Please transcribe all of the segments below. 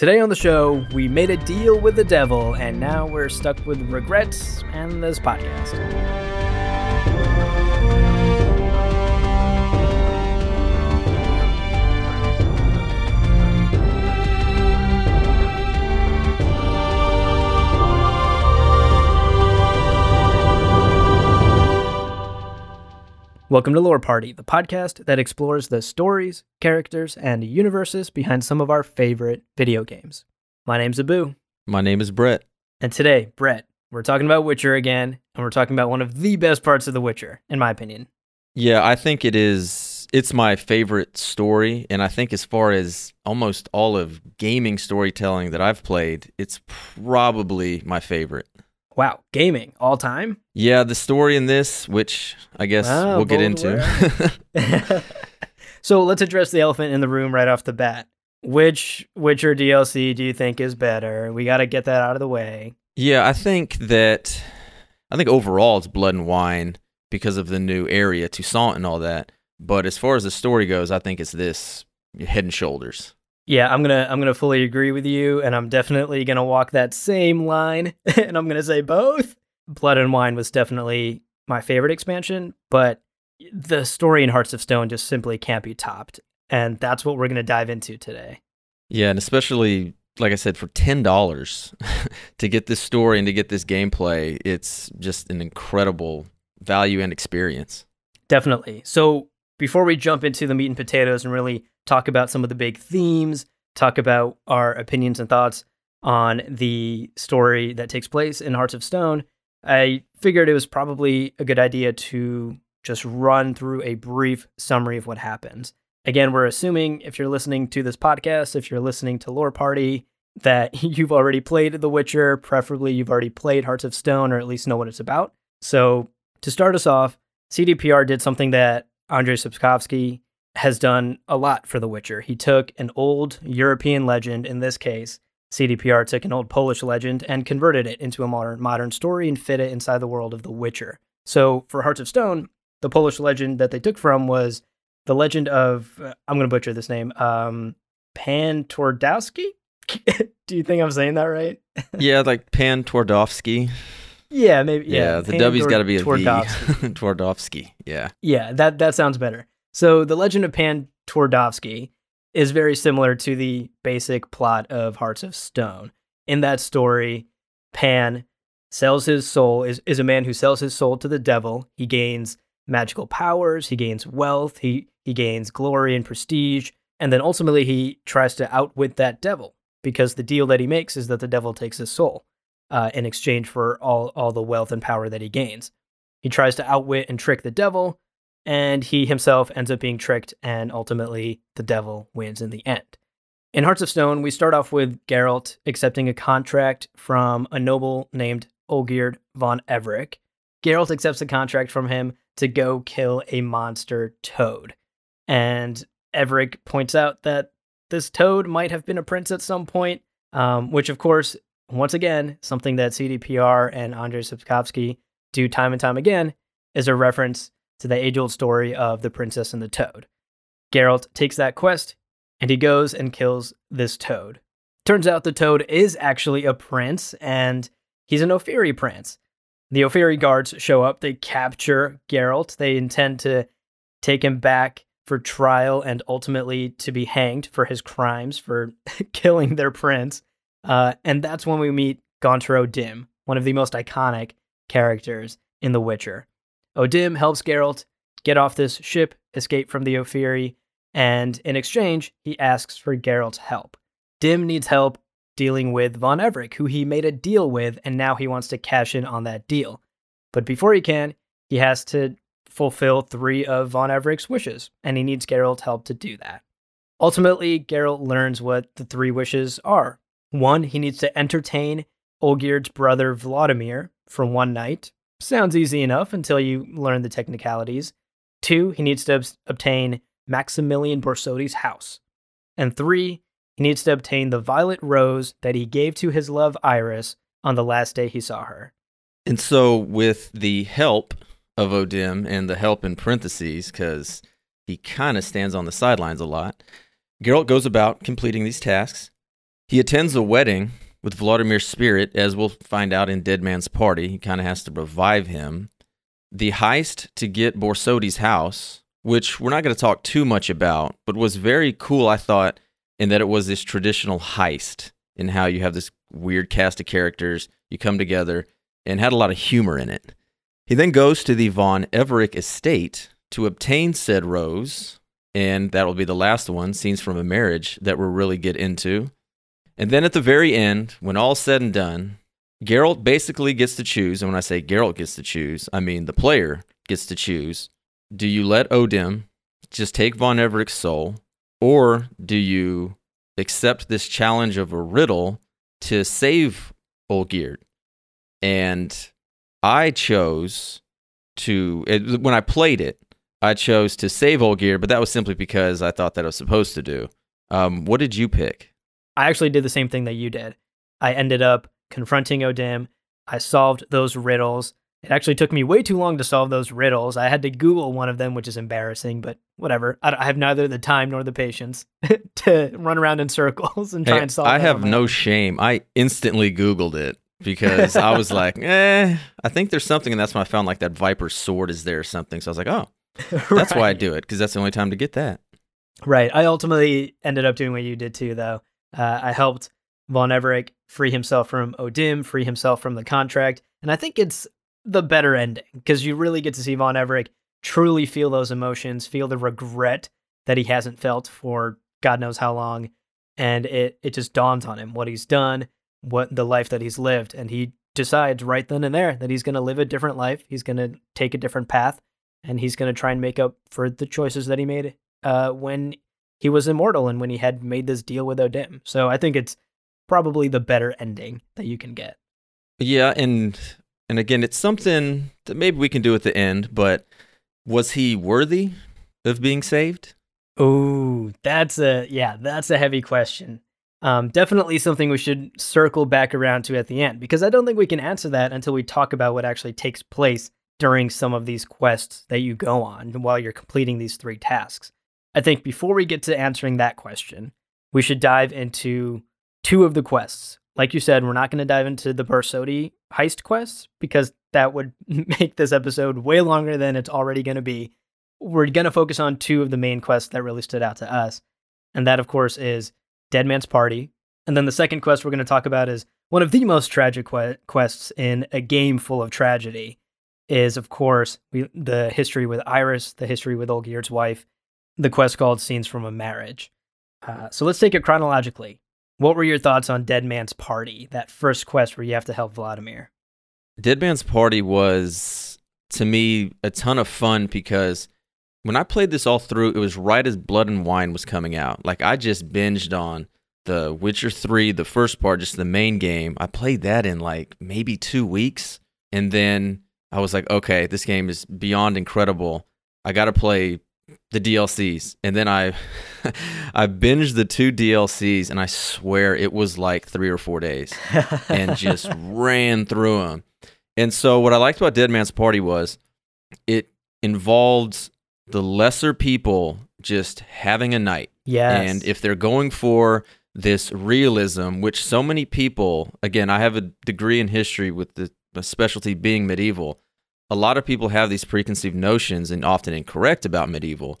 Today on the show, we made a deal with the devil, and now we're stuck with regrets and this podcast. Welcome to Lore Party, the podcast that explores the stories, characters, and universes behind some of our favorite video games. My name's Abu, My name is Brett. and today, Brett, we're talking about Witcher again, and we're talking about one of the best parts of The Witcher, in my opinion. Yeah, I think it is. It's my favorite story, and I think as far as almost all of gaming storytelling that I've played, it's probably my favorite. Wow, gaming all time? Yeah, the story in this, which I guess Wow, we'll get into. so let's address the elephant in the room right off the bat. Which Witcher DLC do you think is better? We got to get that out of the way. yeah, I think that I think overall it's Blood and Wine because of the new area, Toussaint and all that. But as far as the story goes, I think it's this head and shoulders. Yeah, I'm gonna I'm gonna fully agree with you, and I'm definitely gonna walk that same line, and I'm gonna say both. Blood and Wine was definitely my favorite expansion, but the story in Hearts of Stone just simply can't be topped, and that's what we're gonna dive into today. Yeah, and especially like I said, for ten dollars to get this story and to get this gameplay, it's just an incredible value and experience. Definitely. So before we jump into the meat and potatoes and really talk about some of the big themes, talk about our opinions and thoughts on the story that takes place in Hearts of Stone, I figured it was probably a good idea to just run through a brief summary of what happens. Again, we're assuming if you're listening to this podcast, if you're listening to Lore Party, that you've already played The Witcher, preferably you've already played Hearts of Stone or at least know what it's about. So, to start us off, CDPR did something that Andrei Sapkowski has done a lot for The Witcher. He took an old European legend, in this case, CDPR took an old Polish legend and converted it into a modern modern story and fit it inside the world of The Witcher. So for Hearts of Stone, the Polish legend that they took from was the legend of uh, I'm going to butcher this name, um, Pan Twardowski. Do you think I'm saying that right? yeah, like Pan Twardowski. Yeah, maybe. Yeah, Yeah, the W's got to be a. Twardowski. Yeah. Yeah, that that sounds better. So the Legend of Pan Twardowski is very similar to the basic plot of Hearts of Stone. In that story, Pan sells his soul is, is a man who sells his soul to the devil. He gains magical powers, he gains wealth, he he gains glory and prestige, and then ultimately he tries to outwit that devil because the deal that he makes is that the devil takes his soul uh, in exchange for all all the wealth and power that he gains. He tries to outwit and trick the devil, and he himself ends up being tricked, and ultimately the devil wins in the end. In Hearts of Stone, we start off with Geralt accepting a contract from a noble named Olgierd von Everec. Geralt accepts a contract from him to go kill a monster toad. And Everec points out that this toad might have been a prince at some point, um, which, of course, once again, something that CDPR and Andrei Sapkowski do time and time again is a reference to the age old story of the princess and the toad. Geralt takes that quest and he goes and kills this toad. Turns out the toad is actually a prince and he's an Ofieri prince. The Ofieri guards show up, they capture Geralt, they intend to take him back for trial and ultimately to be hanged for his crimes for killing their prince. Uh, and that's when we meet Gaunter Dim, one of the most iconic characters in The Witcher. O'Dimm helps Geralt get off this ship, escape from the Ofieri, and in exchange, he asks for Geralt's help. Dim needs help dealing with Von Everec, who he made a deal with, and now he wants to cash in on that deal. But before he can, he has to fulfill three of Von Everec's wishes, and he needs Geralt's help to do that. Ultimately, Geralt learns what the three wishes are. One, he needs to entertain Olgierd's brother Vladimir for one night. Sounds easy enough until you learn the technicalities. Two, he needs to ob- obtain Maximilian Borsody's house. And three, he needs to obtain the violet rose that he gave to his love Iris on the last day he saw her. And so, with the help of O'Dimm and the help in parentheses, because he kind of stands on the sidelines a lot, Geralt goes about completing these tasks. He attends a wedding with Vladimir's spirit, as we'll find out in Dead Man's Party. He kind of has to revive him. The heist to get Borsody's house, which we're not going to talk too much about, but was very cool, I thought, in that it was this traditional heist in how you have this weird cast of characters, you come together, and had a lot of humor in it. He then goes to the Von Everec estate to obtain said rose, and that will be the last one, scenes from a marriage, that we'll really get into. And then at the very end, when all's said and done, Geralt basically gets to choose. And when I say Geralt gets to choose, I mean the player gets to choose. Do you let O'Dimm just take Von Everec's soul, or do you accept this challenge of a riddle to save Olgierd? And I chose to, it, when I played it, I chose to save Olgierd, but that was simply because I thought that I was supposed to do. Um, what did you pick? I actually did the same thing that you did. I ended up confronting O'Dimm. I solved those riddles. It actually took me way too long to solve those riddles. I had to Google one of them, which is embarrassing, but whatever. I, I have neither the time nor the patience to run around in circles and try Hey, and solve. I have no own. shame. I instantly Googled it because I was like, eh, I think there's something. And that's when I found like that Viper sword is there or something. So I was like, oh, that's why I do it because that's the only time to get that. Right. I ultimately ended up doing what you did too, though. Uh, I helped Von Everec free himself from O'Dimm, free himself from the contract, and I think it's the better ending because you really get to see Von Everec truly feel those emotions, feel the regret that he hasn't felt for God knows how long, and it it just dawns on him what he's done, what the life that he's lived, and he decides right then and there that he's going to live a different life. He's going to take a different path, and he's going to try and make up for the choices that he made uh, when he was immortal and when he had made this deal with O'Dimm. So I think it's probably the better ending that you can get. Yeah, and and again, it's something that maybe we can do at the end. But was he worthy of being saved? Oh, that's a yeah, that's a heavy question. Um, definitely something we should circle back around to at the end because I don't think we can answer that until we talk about what actually takes place during some of these quests that you go on while you're completing these three tasks. I think before we get to answering that question, we should dive into two of the quests. Like you said, we're not going to dive into the Borsody heist quests because that would make this episode way longer than it's already going to be. We're going to focus on two of the main quests that really stood out to us. And that, of course, is Dead Man's Party. And then the second quest we're going to talk about is one of the most tragic que- quests in a game full of tragedy. Is, of course, we, the history with Iris, the history with Olgierd's wife, the quest called Scenes from a Marriage. Uh, so let's take it chronologically. What were your thoughts on Dead Man's Party, that first quest where you have to help Vladimir? Dead Man's Party was to me a ton of fun because when I played this all through, it was right as Blood and Wine was coming out. Like I just binged on the Witcher 3, the first part, just the main game. I played that in like maybe 2 weeks and then I was like, okay, this game is beyond incredible. I got to play the DLCs. And then I I binged the two DLCs and I swear it was like 3 or 4 days and just ran through them. And so what I liked about Dead Man's Party was it involved the lesser people just having a night. yes. And if they're going for this realism, which so many people, again, I have a degree in history with the specialty being medieval. A lot of people have these preconceived notions and often incorrect about medieval.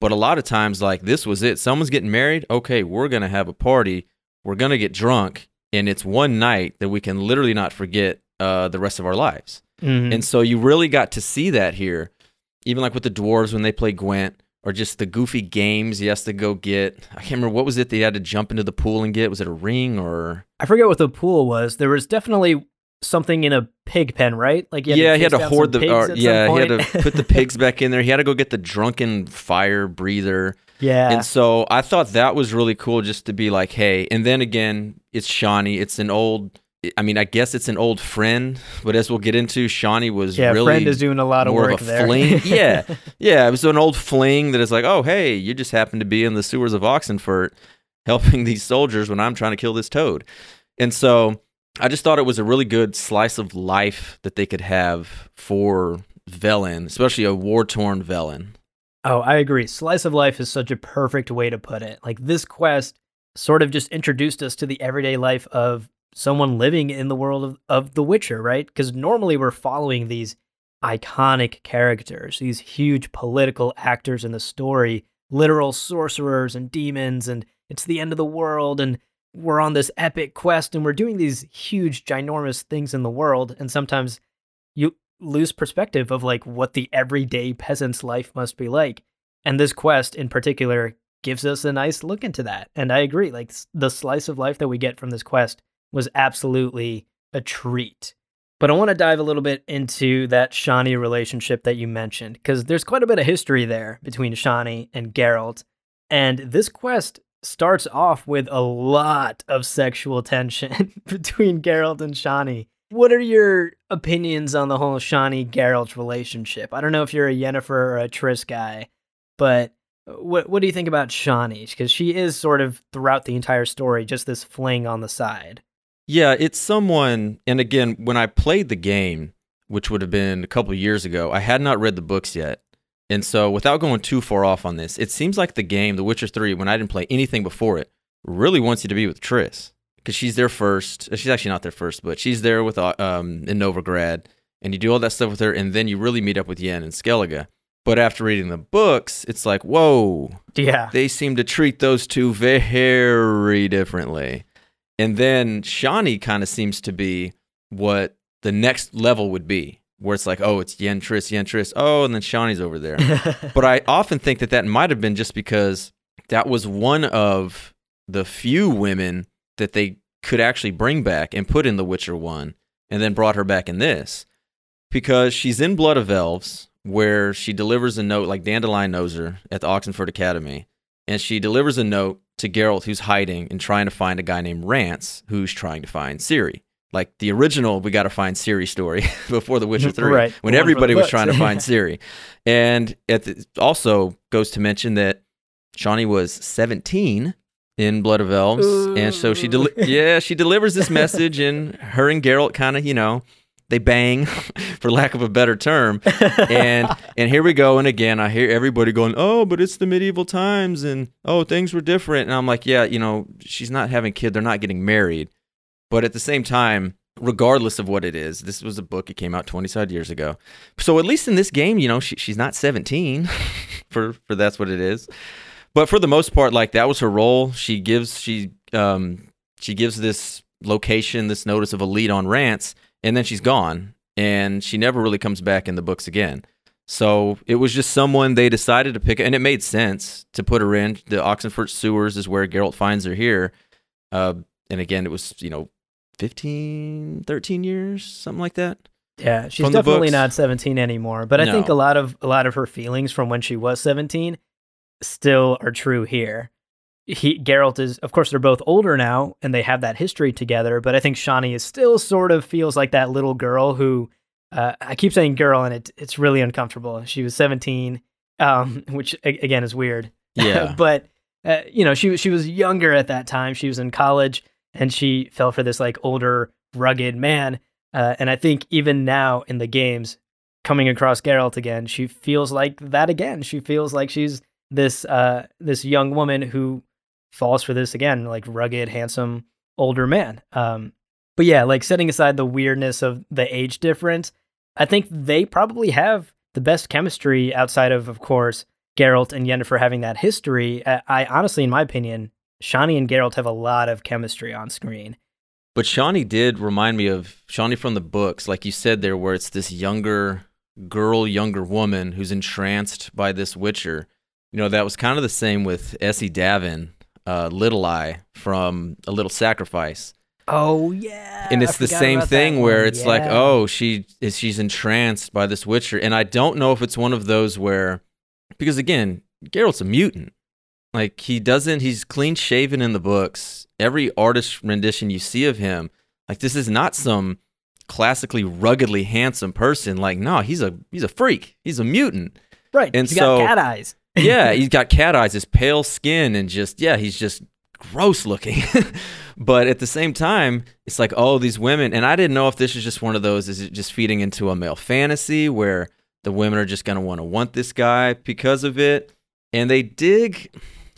But a lot of times, like this was it. Someone's getting married. Okay, we're going to have a party. We're going to get drunk. And it's one night that we can literally not forget uh, the rest of our lives. Mhm. And so you really got to see that here. Even like with the dwarves when they play Gwent, or just the goofy games he has to go get. I can't remember what was it that they had to jump into the pool and get. Was it a ring or I forget what the pool was. There was definitely something in a pig pen, right? Like yeah, he had to hoard the or, yeah, he had to put the pigs back in there. He had to go get the drunken fire breather. Yeah. And so I thought that was really cool just to be like, hey, and then again, it's Shani. It's an old I mean, I guess it's an old friend, but as we'll get into, Shani was yeah, really friend is doing a lot of work of a there. fling. yeah, yeah, it was an old fling that is like, oh, hey, you just happen to be in the sewers of Oxenfurt helping these soldiers when I'm trying to kill this toad. And so I just thought it was a really good slice of life that they could have for Velen, especially a war torn Velen. Oh, I agree. Slice of life is such a perfect way to put it. Like this quest sort of just introduced us to the everyday life of someone living in the world of, of The Witcher, right? Because normally we're following these iconic characters, these huge political actors in the story, literal sorcerers and demons, and it's the end of the world, and we're on this epic quest, and we're doing these huge, ginormous things in the world, and sometimes you lose perspective of like what the everyday peasant's life must be like. And this quest in particular gives us a nice look into that. And I agree, like the slice of life that we get from this quest was absolutely a treat. But I want to dive a little bit into that Shani relationship that you mentioned, because there's quite a bit of history there between Shani and Geralt. And this quest starts off with a lot of sexual tension between Geralt and Shani. What are your opinions on the whole Shani Geralt relationship? I don't know if you're a Yennefer or a Triss guy, but what what do you think about Shani? Because she is sort of throughout the entire story just this fling on the side. Yeah, it's someone, and again, when I played the game, which would have been a couple years ago, I had not read the books yet. And so, without going too far off on this, it seems like the game, The Witcher 3, when I didn't play anything before it, really wants you to be with Triss. Because she's there first. She's actually not there first, but she's there with uh, um, in Novigrad. And you do all that stuff with her, and then you really meet up with Yen and Skellige. But after reading the books, it's like, whoa. Yeah. They seem to treat those two very differently. And then Shani kind of seems to be what the next level would be, where it's like, oh, it's Yen Triss, Yen Triss. Oh, and then Shani's over there. but I often think that that might have been just because that was one of the few women that they could actually bring back and put in The Witcher 1 and then brought her back in this. Because she's in Blood of Elves, where she delivers a note, like Dandelion knows her at the Oxenfurt Academy, and she delivers a note to Geralt, who's hiding and trying to find a guy named Rience, who's trying to find Ciri. Like the original, we got to find Ciri story before The Witcher 3, Right. when The everybody was trying to find Ciri. And the, also goes to mention that Shani was 17 in Blood of Elves. And so she, deli- yeah, she delivers this message, and her and Geralt kind of, you know, they bang, for lack of a better term and and here we go and again i hear everybody going oh but it's the medieval times and oh things were different and i'm like yeah you know she's not having kid they're not getting married but at the same time regardless of what it is this was a book it came out 20 side years ago. So at least in this game you know she, she's not 17 for for that's what it is. But for the most part like that was her role. She gives she um she gives this location this notice of a lead on rants and then she's gone. And she never really comes back in the books again. So it was just someone they decided to pick and it made sense to put her in. The oxenfurt sewers is where geralt finds her here. Uh, and again it was you know 15 13 years something like that Yeah, she's definitely not 17 anymore. But I think a lot of a lot of her feelings from when she was 17 still are true here. He Geralt is of course they're both older now and they have that history together, but I think Shani is still sort of feels like that little girl who uh, I keep saying girl and it it's really uncomfortable. She was 17 um which a- again is weird. yeah but uh, you know, she was she was younger at that time. She was in college, and she fell for this like older, rugged man. Uh, and I think even now in the games, coming across Geralt again, she feels like that again. She feels like she's this uh, this young woman who falls for this again, like rugged, handsome, older man. Um, but yeah, like setting aside the weirdness of the age difference, I think they probably have the best chemistry outside of, of course, Geralt and Yennefer having that history. I, I honestly, in my opinion, Shani and Geralt have a lot of chemistry on screen. But Shani did remind me of Shani from the books, like you said there, where it's this younger girl, younger woman who's entranced by this Witcher. You know, that was kind of the same with Essi Daven, uh, Little Eye from A Little Sacrifice. Oh yeah, and I it's the same thing where it's like, oh, she is she's entranced by this Witcher. And I don't know if it's one of those where because again, Geralt's a mutant. Like he doesn't. He's clean shaven in the books. Every artist rendition you see of him, like this is not some classically ruggedly handsome person. Like no, he's a he's a freak. He's a mutant. Right. And he's so- got cat eyes. yeah, he's got cat eyes, his pale skin, and just yeah, he's just gross looking. but at the same time, it's like oh, these women, and I didn't know if this is just one of those. Is it just feeding into a male fantasy where the women are just gonna want to want this guy because of it? And they dig.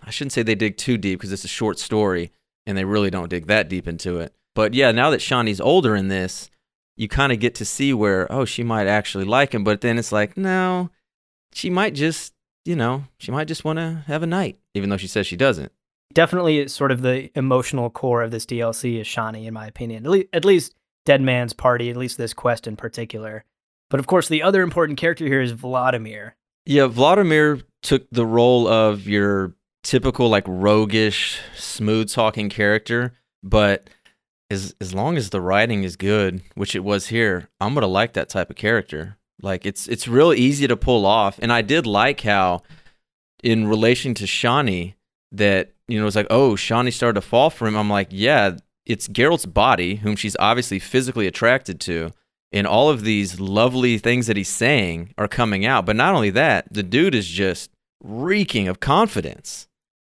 I shouldn't say they dig too deep because it's a short story, and they really don't dig that deep into it. But yeah, now that Shani's older in this, you kind of get to see where oh, she might actually like him. But then it's like no, she might just you know, she might just want to have a night, even though she says she doesn't. Definitely, it's sort of the emotional core of this DLC is Shani, in my opinion. At, le- at least Dead Man's Party, at least this quest in particular. But of course, the other important character here is Vladimir. Yeah, Vladimir took the role of your typical, like, roguish, smooth talking character. But as, as long as the writing is good, which it was here, I'm to like that type of character. Like, it's, it's real easy to pull off. And I did like how, in relation to Shani, that, you know, it's like, oh, Shani started to fall for him. I'm like, yeah, it's Geralt's body, whom she's obviously physically attracted to and all of these lovely things that he's saying are coming out. But not only that, the dude is just reeking of confidence.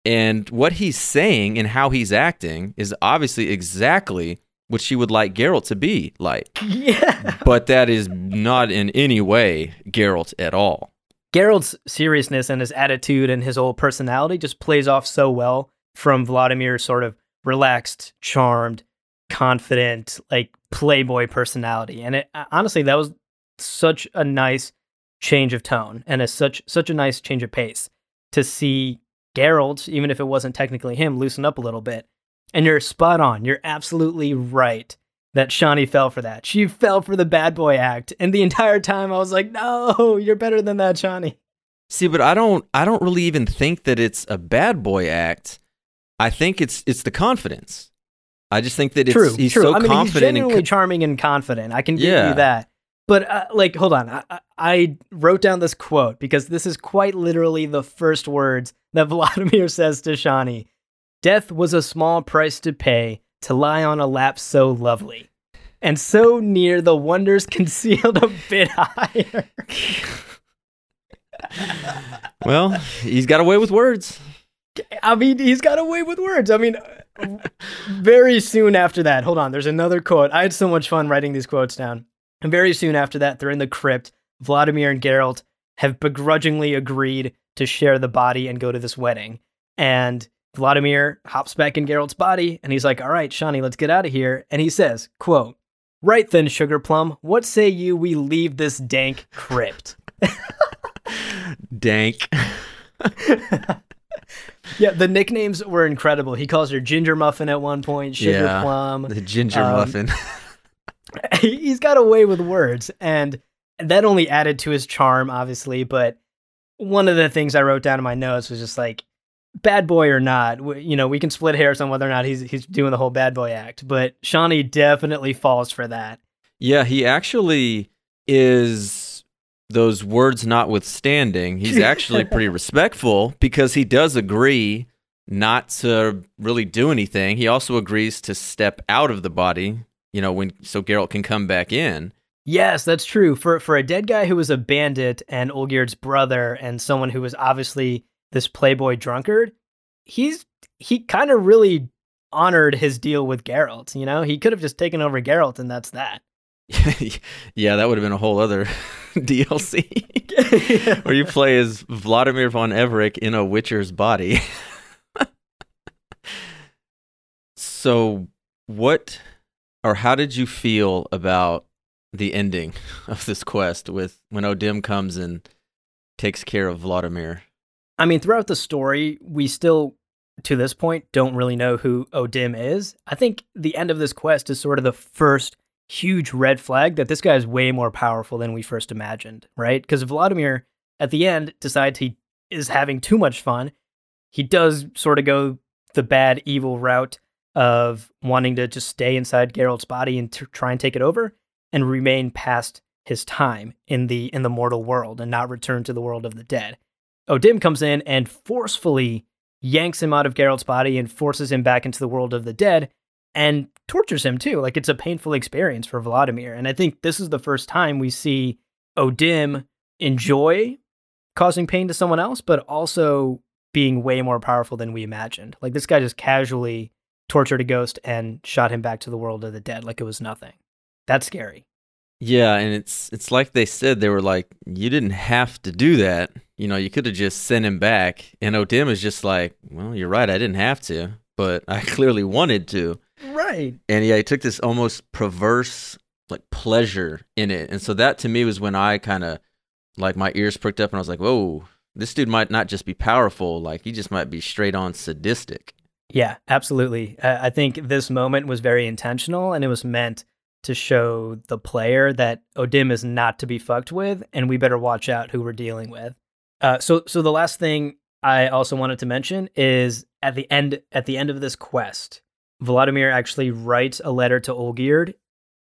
And what he's saying and how he's acting is obviously exactly what she would like Geralt to be like. Yeah. But that is not in any way Geralt at all. Geralt's seriousness and his attitude and his whole personality just plays off so well from Vladimir's sort of relaxed, charmed, confident, like playboy personality. And it uh, honestly that was such a nice change of tone and a such such a nice change of pace to see Geralt, even if it wasn't technically him, loosen up a little bit. And you're spot on. You're absolutely right that Shani fell for that. She fell for the bad boy act. And the entire time I was like, no, you're better than that, Shani. See, but I don't I don't really even think that it's a bad boy act. I think it's it's the confidence. I just think that it's true, he's true. so I mean, confident he's genuinely and co- charming and confident. I can give Yeah. you that. But uh, like, hold on. I, I- wrote down this quote because this is quite literally the first words that Vladimir says to Shani. Death was a small price to pay to lie on a lap so lovely, and so near the wonders concealed a bit higher. well, he's got away with words. I mean, he's got away with words. I mean, very soon after that, hold on, there's another quote. I had so much fun writing these quotes down. And very soon after that, they're in the crypt. Vladimir and Geralt have begrudgingly agreed to share the body and go to this wedding. And Vladimir hops back in Geralt's body and he's like, All right, Shani, let's get out of here. And he says, quote, Right then, Sugar Plum, what say you we leave this dank crypt? Dank. Yeah, the nicknames were incredible. He calls her Ginger Muffin at one point, Sugar Yeah. Plum. The ginger Um, muffin. He's got a way with words, and that only added to his charm, obviously. But one of the things I wrote down in my notes was just like, bad boy or not, you know, we can split hairs on whether or not he's he's doing the whole bad boy act. But Shani definitely falls for that. Yeah, he actually is those words notwithstanding, he's actually pretty respectful because he does agree not to really do anything. He also agrees to step out of the body, you know, when so Geralt can come back in. Yes, that's true. For for a dead guy who was a bandit and Olgierd's brother and someone who was obviously this playboy drunkard, he's he kind of really honored his deal with Geralt, you know? He could have just taken over Geralt and that's that. yeah, that would have been a whole other DLC where you play as Vladimir von Everec in a Witcher's body. so, what or how did you feel about the ending of this quest with when O'Dimm comes and takes care of Vladimir? I mean, throughout the story, we still to this point don't really know who O'Dimm is. I think the end of this quest is sort of the first huge red flag that this guy is way more powerful than we first imagined, right? Because Vladimir at the end decides he is having too much fun. He does sort of go the bad, evil route of wanting to just stay inside Geralt's body and try and take it over and remain past his time in the in the mortal world and not return to the world of the dead. O'Dimm comes in and forcefully yanks him out of Geralt's body and forces him back into the world of the dead and tortures him too. Like it's a painful experience for Vladimir. And I think this is the first time we see O'Dimm enjoy causing pain to someone else, but also being way more powerful than we imagined. Like this guy just casually tortured a ghost and shot him back to the world of the dead like it was nothing. That's scary. Yeah, and it's it's like they said they were like you didn't have to do that. You know, you could have just sent him back. And O'Dimm is just like, well, you're right, I didn't have to, but I clearly wanted to. Right. And yeah, he took this almost perverse like pleasure in it. And so that to me was when I kind of like my ears pricked up and I was like, "Whoa, this dude might not just be powerful, like he just might be straight on sadistic." Yeah, absolutely. I think this moment was very intentional and it was meant to show the player that O'Dimm is not to be fucked with and we better watch out who we're dealing with. Uh, so so the last thing I also wanted to mention is at the end at the end of this quest, Vladimir actually writes a letter to Olgierd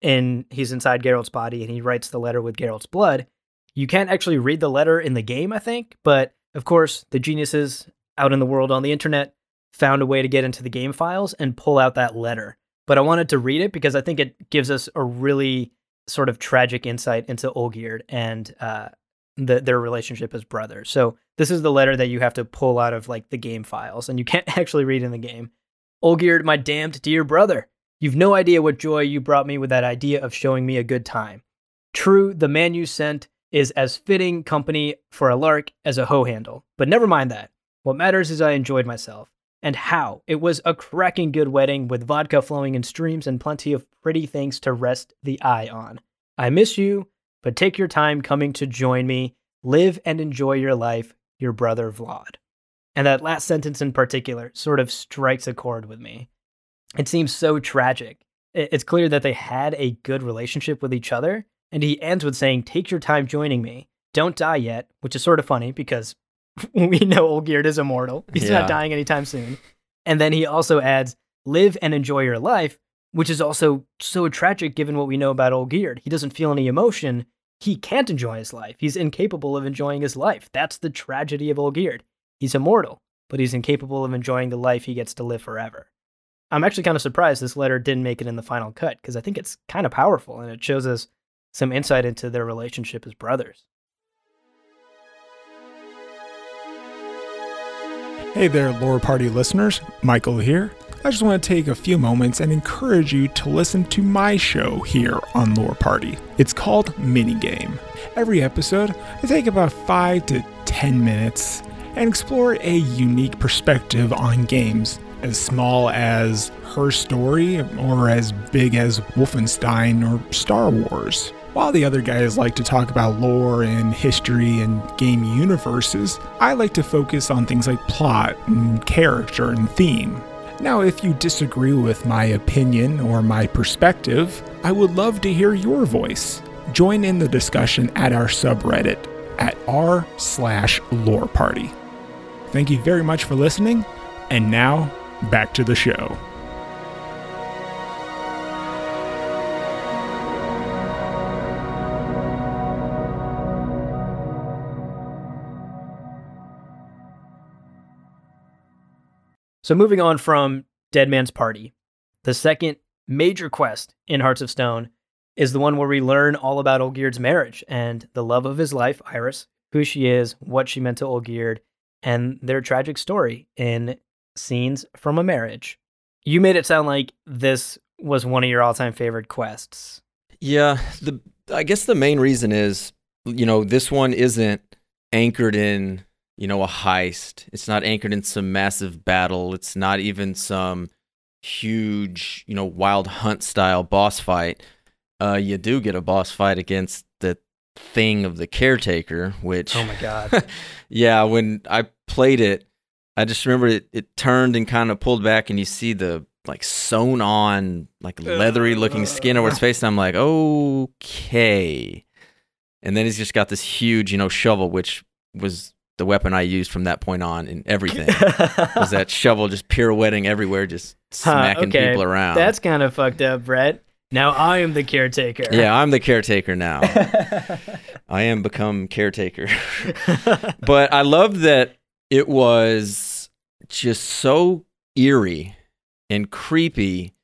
and he's inside Geralt's body and he writes the letter with Geralt's blood. You can't actually read the letter in the game, I think, but of course, the geniuses out in the world on the internet found a way to get into the game files and pull out that letter. But I wanted to read it because I think it gives us a really sort of tragic insight into Olgierd and uh, the, their relationship as brothers. So this is the letter that you have to pull out of like the game files, and you can't actually read in the game. Olgierd, my damned dear brother, you've no idea what joy you brought me with that idea of showing me a good time. True, the man you sent is as fitting company for a lark as a hoe handle, but never mind that. What matters is I enjoyed myself and how. It was a cracking good wedding with vodka flowing in streams and plenty of pretty things to rest the eye on. I miss you, but take your time coming to join me. Live and enjoy your life, your brother Vlad. And that last sentence in particular sort of strikes a chord with me. It seems so tragic. It's clear that they had a good relationship with each other, and he ends with saying, Take your time joining me. Don't die yet, which is sort of funny because we know Olgierd is immortal. He's yeah. not dying anytime soon. And then he also adds, live and enjoy your life, which is also so tragic given what we know about Olgierd. He doesn't feel any emotion. He can't enjoy his life. He's incapable of enjoying his life. That's the tragedy of Olgierd. He's immortal, but he's incapable of enjoying the life he gets to live forever. I'm actually kind of surprised this letter didn't make it in the final cut because I think it's kind of powerful and it shows us some insight into their relationship as brothers. Hey there, Lore Party listeners. Michael here. I just want to take a few moments and encourage you to listen to my show here on Lore Party. It's called Minigame. Every episode, I take about 5 to 10 minutes and explore a unique perspective on games, as small as Her Story or as big as Wolfenstein or Star Wars. While the other guys like to talk about lore and history and game universes, I like to focus on things like plot and character and theme. Now, if you disagree with my opinion or my perspective, I would love to hear your voice. Join in the discussion at our subreddit at r slash lore party. Thank you very much for listening, and now back to the show. So, moving on from Dead Man's Party, the second major quest in Hearts of Stone is the one where we learn all about Olgierd's marriage and the love of his life, Iris, who she is, what she meant to Olgierd, and their tragic story in Scenes from a Marriage. You made it sound like this was one of your all time favorite quests. Yeah, the I guess the main reason is, you know, this one isn't anchored in you know, a heist. It's not anchored in some massive battle. It's not even some huge, you know, wild hunt style boss fight. Uh, you do get a boss fight against the thing of the caretaker, which oh my god, yeah. When I played it, I just remember it. It turned and kind of pulled back, and you see the like sewn on, like leathery looking skin over his face, and I'm like, okay. And then he's just got this huge, you know, shovel, which was the weapon I used from that point on in everything was that shovel just pirouetting everywhere, just smacking huh, okay. people around. That's kind of fucked up, Brett. Now I am the caretaker. Yeah, I'm the caretaker now. I am become caretaker. but I love that it was just so eerie and creepy.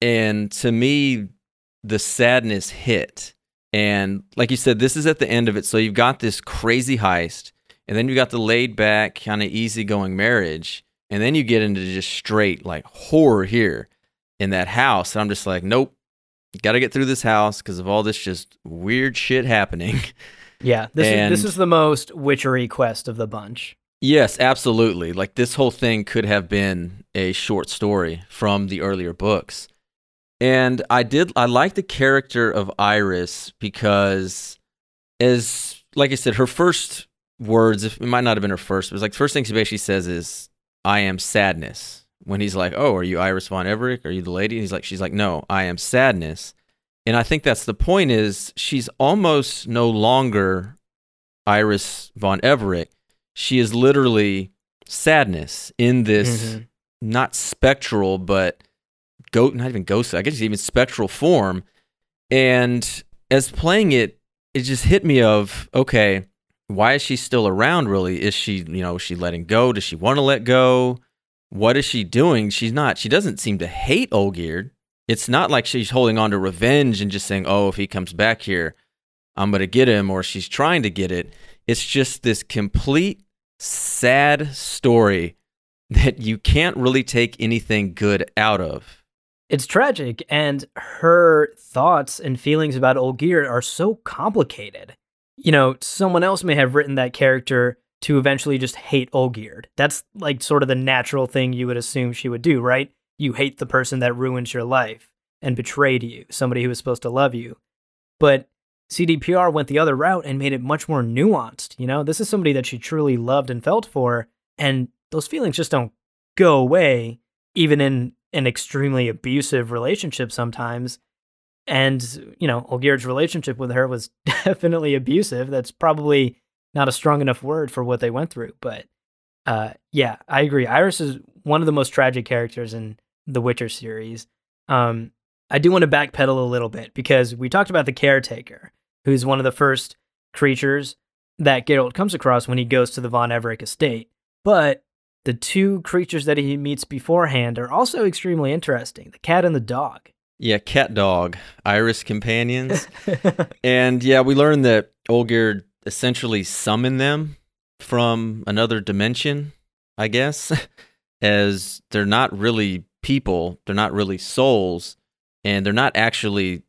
And to me, the sadness hit. And like you said, this is at the end of it. So you've got this crazy heist, and then you got the laid back, kind of easygoing marriage. And then you get into just straight like horror here in that house. And I'm just like, nope, got to get through this house because of all this just weird shit happening. Yeah, this And- is this is the most witchery quest of the bunch. Yes, absolutely. Like this whole thing could have been a short story from the earlier books. And I did I like the character of Iris because as like I said, her first words, it might not have been her first, it was like the first thing she basically says is, I am sadness. When he's like, Oh, are you Iris von Everec? Are you the lady? And he's like, She's like, No, I am sadness. And I think that's the point is she's almost no longer Iris von Everec she is literally sadness in this Mhm. not spectral but go not even ghost i guess even spectral form and as playing it it just hit me of okay why is she still around really? Is she you know is she letting go? Does she want to let go? What is she doing? She's not she doesn't seem to hate olgierd it's not like she's holding on to revenge and just saying oh if he comes back here i'm going to get him or she's trying to get it. It's just this complete sad story that you can't really take anything good out of. It's tragic, and her thoughts and feelings about Olgierd are so complicated. You know, someone else may have written that character to eventually just hate Olgierd. That's like sort of the natural thing you would assume she would do, right? You hate the person that ruins your life and betrayed you, somebody who was supposed to love you. But CDPR went the other route and made it much more nuanced. You know, this is somebody that she truly loved and felt for, and those feelings just don't go away, even in an extremely abusive relationship sometimes. And, you know, Olgierd's relationship with her was definitely abusive. That's probably not a strong enough word for what they went through. But uh, yeah, I agree. Iris is one of the most tragic characters in the Witcher series. Um, I do want to backpedal a little bit because we talked about the caretaker, who's one of the first creatures that Geralt comes across when he goes to the Von Everec estate. But the two creatures that he meets beforehand are also extremely interesting the cat and the dog. Yeah, cat dog, iris companions. and yeah, we learned that Olgierd essentially summoned them from another dimension, I guess, as they're not really people, they're not really souls, and they're not actually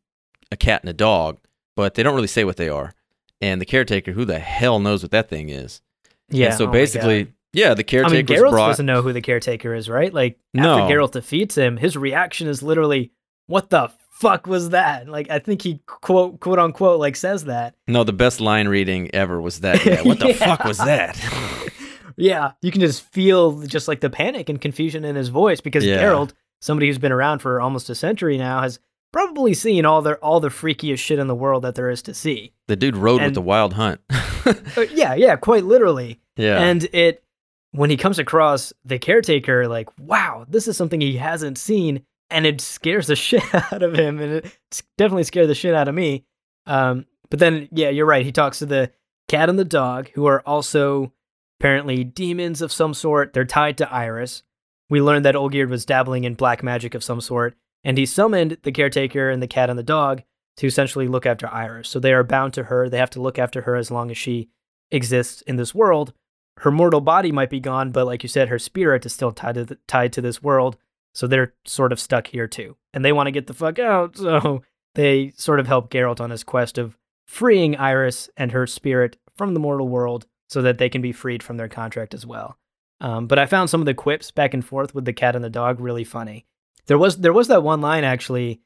a cat and a dog, but they don't really say what they are. And the caretaker, who the hell knows what that thing is? yeah. And so oh basically, yeah, the caretaker. I mean, Geralt brought. doesn't know who the caretaker is, right? Like, No. after Geralt defeats him, his reaction is literally, "What the fuck was that?" Like, I think he quote quote unquote like says that. No, the best line reading ever was that. Yeah, what the Yeah. fuck was that? yeah, you can just feel just like the panic and confusion in his voice because Yeah. Geralt, somebody who's been around for almost a century now, has probably seen all the all the freakiest shit in the world that there is to see. the dude rode with the wild hunt. Uh, yeah, yeah, quite literally. yeah. And it when he comes across the caretaker, like, wow, this is something he hasn't seen, and it scares the shit out of him, and it definitely scared the shit out of me. Um, but then, yeah, you're right. He talks to the cat and the dog, who are also apparently demons of some sort. They're tied to Iris. We learned that Olgierd was dabbling in black magic of some sort, and he summoned the caretaker and the cat and the dog to essentially look after Iris. So they are bound to her. They have to look after her as long as she exists in this world. Her mortal body might be gone, but like you said, her spirit is still tied to the, tied to this world. So they're sort of stuck here too, and they want to get the fuck out. So they sort of help Geralt on his quest of freeing Iris and her spirit from the mortal world, so that they can be freed from their contract as well. Um, but I found some of the quips back and forth with the cat and the dog really funny. There was there was that one line actually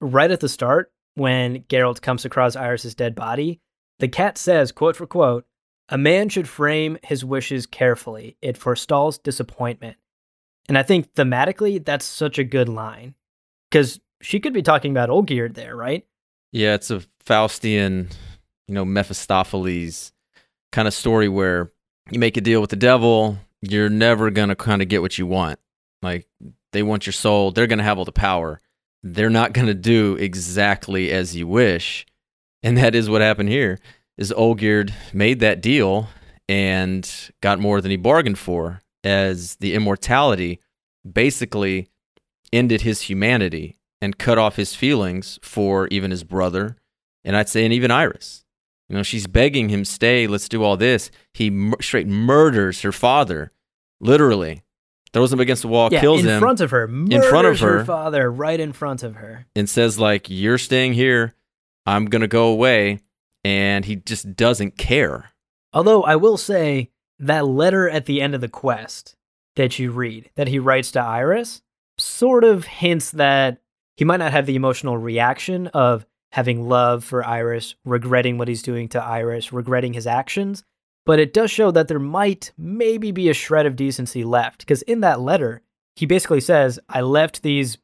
right at the start when Geralt comes across Iris's dead body. The cat says, quote for quote, "A man should frame his wishes carefully. It forestalls disappointment." And I think thematically that's such a good line because she could be talking about Olgierd there, right? Yeah, it's a Faustian, you know, Mephistopheles kind of story where you make a deal with the devil, you're never going to kind of get what you want. Like they want your soul, they're going to have all the power. They're not going to do exactly as you wish. And that is what happened here. Is Olgierd made that deal and got more than he bargained for. As the immortality basically ended his humanity and cut off his feelings for even his brother, and I'd say, and even Iris. You know, she's begging him, stay, let's do all this. He mur- straight murders her father, literally. Throws him against the wall, yeah, kills in him, In front of her, in front of her her. father, right in front of her. and says, like, you're staying here. I'm going to go away. And he just doesn't care. Although I will say that letter at the end of the quest that you read, that he writes to Iris, sort of hints that he might not have the emotional reaction of having love for Iris, regretting what he's doing to Iris, regretting his actions, but it does show that there might maybe be a shred of decency left. Because in that letter, he basically says, I left these,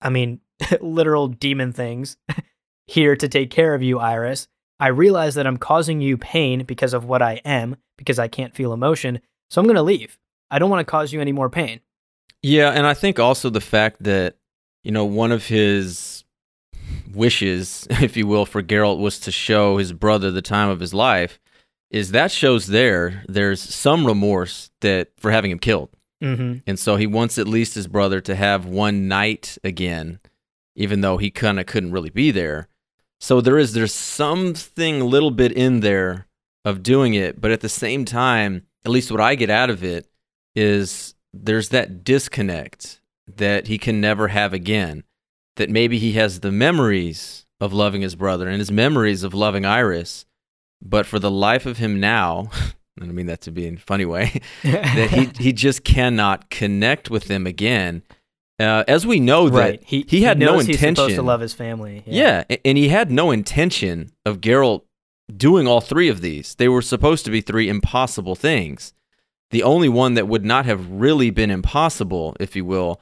I mean, literal demon things here to take care of you, Iris. I realize that I'm causing you pain because of what I am, because I can't feel emotion. So I'm going to leave. I don't want to cause you any more pain. Yeah, and I think also the fact that you know one of his wishes, if you will, for Geralt was to show his brother the time of his life. Is that shows there? There's some remorse that for having him killed, Mm-hmm. and so he wants at least his brother to have one night again, even though he kind of couldn't really be there. So there is there's something little bit in there of doing it, but at the same time, at least what I get out of it is there's that disconnect that he can never have again. That maybe he has the memories of loving his brother and his memories of loving Iris, but for the life of him now, I don't mean that to be in a funny way, that he, he just cannot connect with them again. Uh, as we know that right. He, he had no intention. He's supposed to love his family. Yeah. a- and he had no intention of Geralt doing all three of these. They were supposed to be three impossible things. The only one that would not have really been impossible, if you will,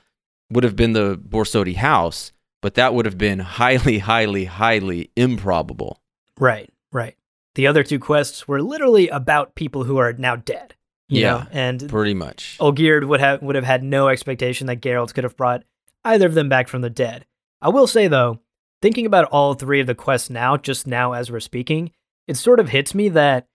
would have been the Borsody house, but that would have been highly, highly, highly improbable. Right. Right. The other two quests were literally about people who are now dead. Yeah. Know? And Pretty much. Olgierd would have would have had no expectation that Geralt could have brought either of them back from the dead. I will say though, thinking about all three of the quests now, just now as we're speaking, it sort of hits me that,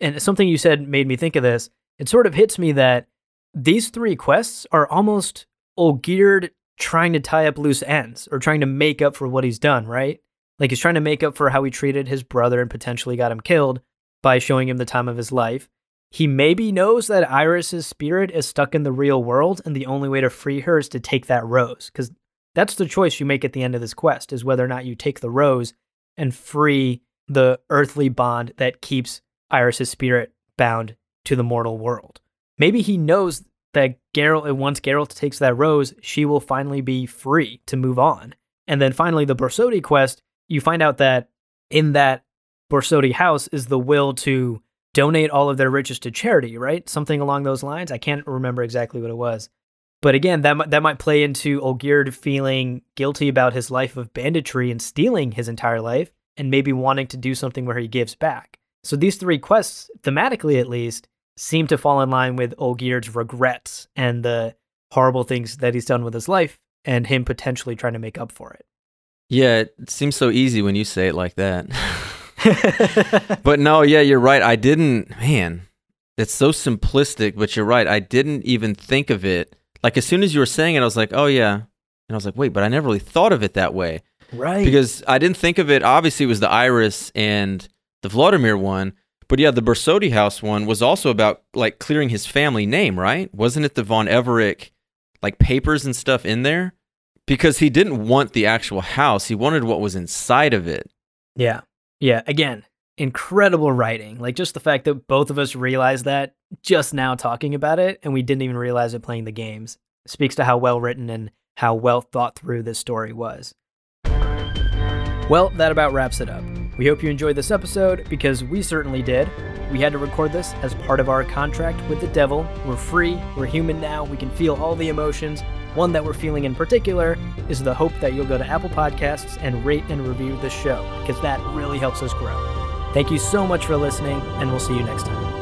and something you said made me think of this. It sort of hits me that these three quests are almost Olgierd trying to tie up loose ends or trying to make up for what he's done, right? Like he's trying to make up for how he treated his brother and potentially got him killed by showing him the time of his life. He maybe knows that Iris's spirit is stuck in the real world, and the only way to free her is to take that rose. Because that's the choice you make at the end of this quest: is whether or not you take the rose and free the earthly bond that keeps Iris's spirit bound to the mortal world. Maybe he knows that Geralt, once Geralt takes that rose, she will finally be free to move on. And then finally, the Borsody quest, you find out that in that Borsody house is the will to donate all of their riches to charity, right? Something along those lines. I can't remember exactly what it was. But again, that that might play into Olgierd feeling guilty about his life of banditry and stealing his entire life and maybe wanting to do something where he gives back. So these three quests, thematically at least, seem to fall in line with Olgierd's regrets and the horrible things that he's done with his life and him potentially trying to make up for it. Yeah, it seems so easy when you say it like that. but no, yeah, you're right. I didn't, man, it's so simplistic, but you're right. I didn't even think of it. Like, as soon as you were saying it, I was like, oh, yeah. And I was like, wait, but I never really thought of it that way. right. Because I didn't think of it. Obviously, it was the Iris and the Vladimir one. But yeah, the Borsody house one was also about like clearing his family name, right? Wasn't it the Von Everec like papers and stuff in there? Because he didn't want the actual house, he wanted what was inside of it. Yeah. Yeah. Again, incredible writing. Like just the fact that both of us realized that just now talking about it and we didn't even realize it playing the games speaks to how well written and how well thought through this story was. Well, that about wraps it up. We hope you enjoyed this episode because we certainly did. We had to record this as part of our contract with the devil. We're free, we're human now, we can feel all the emotions. One that we're feeling in particular is the hope that you'll go to Apple Podcasts and rate and review the show because that really helps us grow. Thank you so much for listening, and we'll see you next time.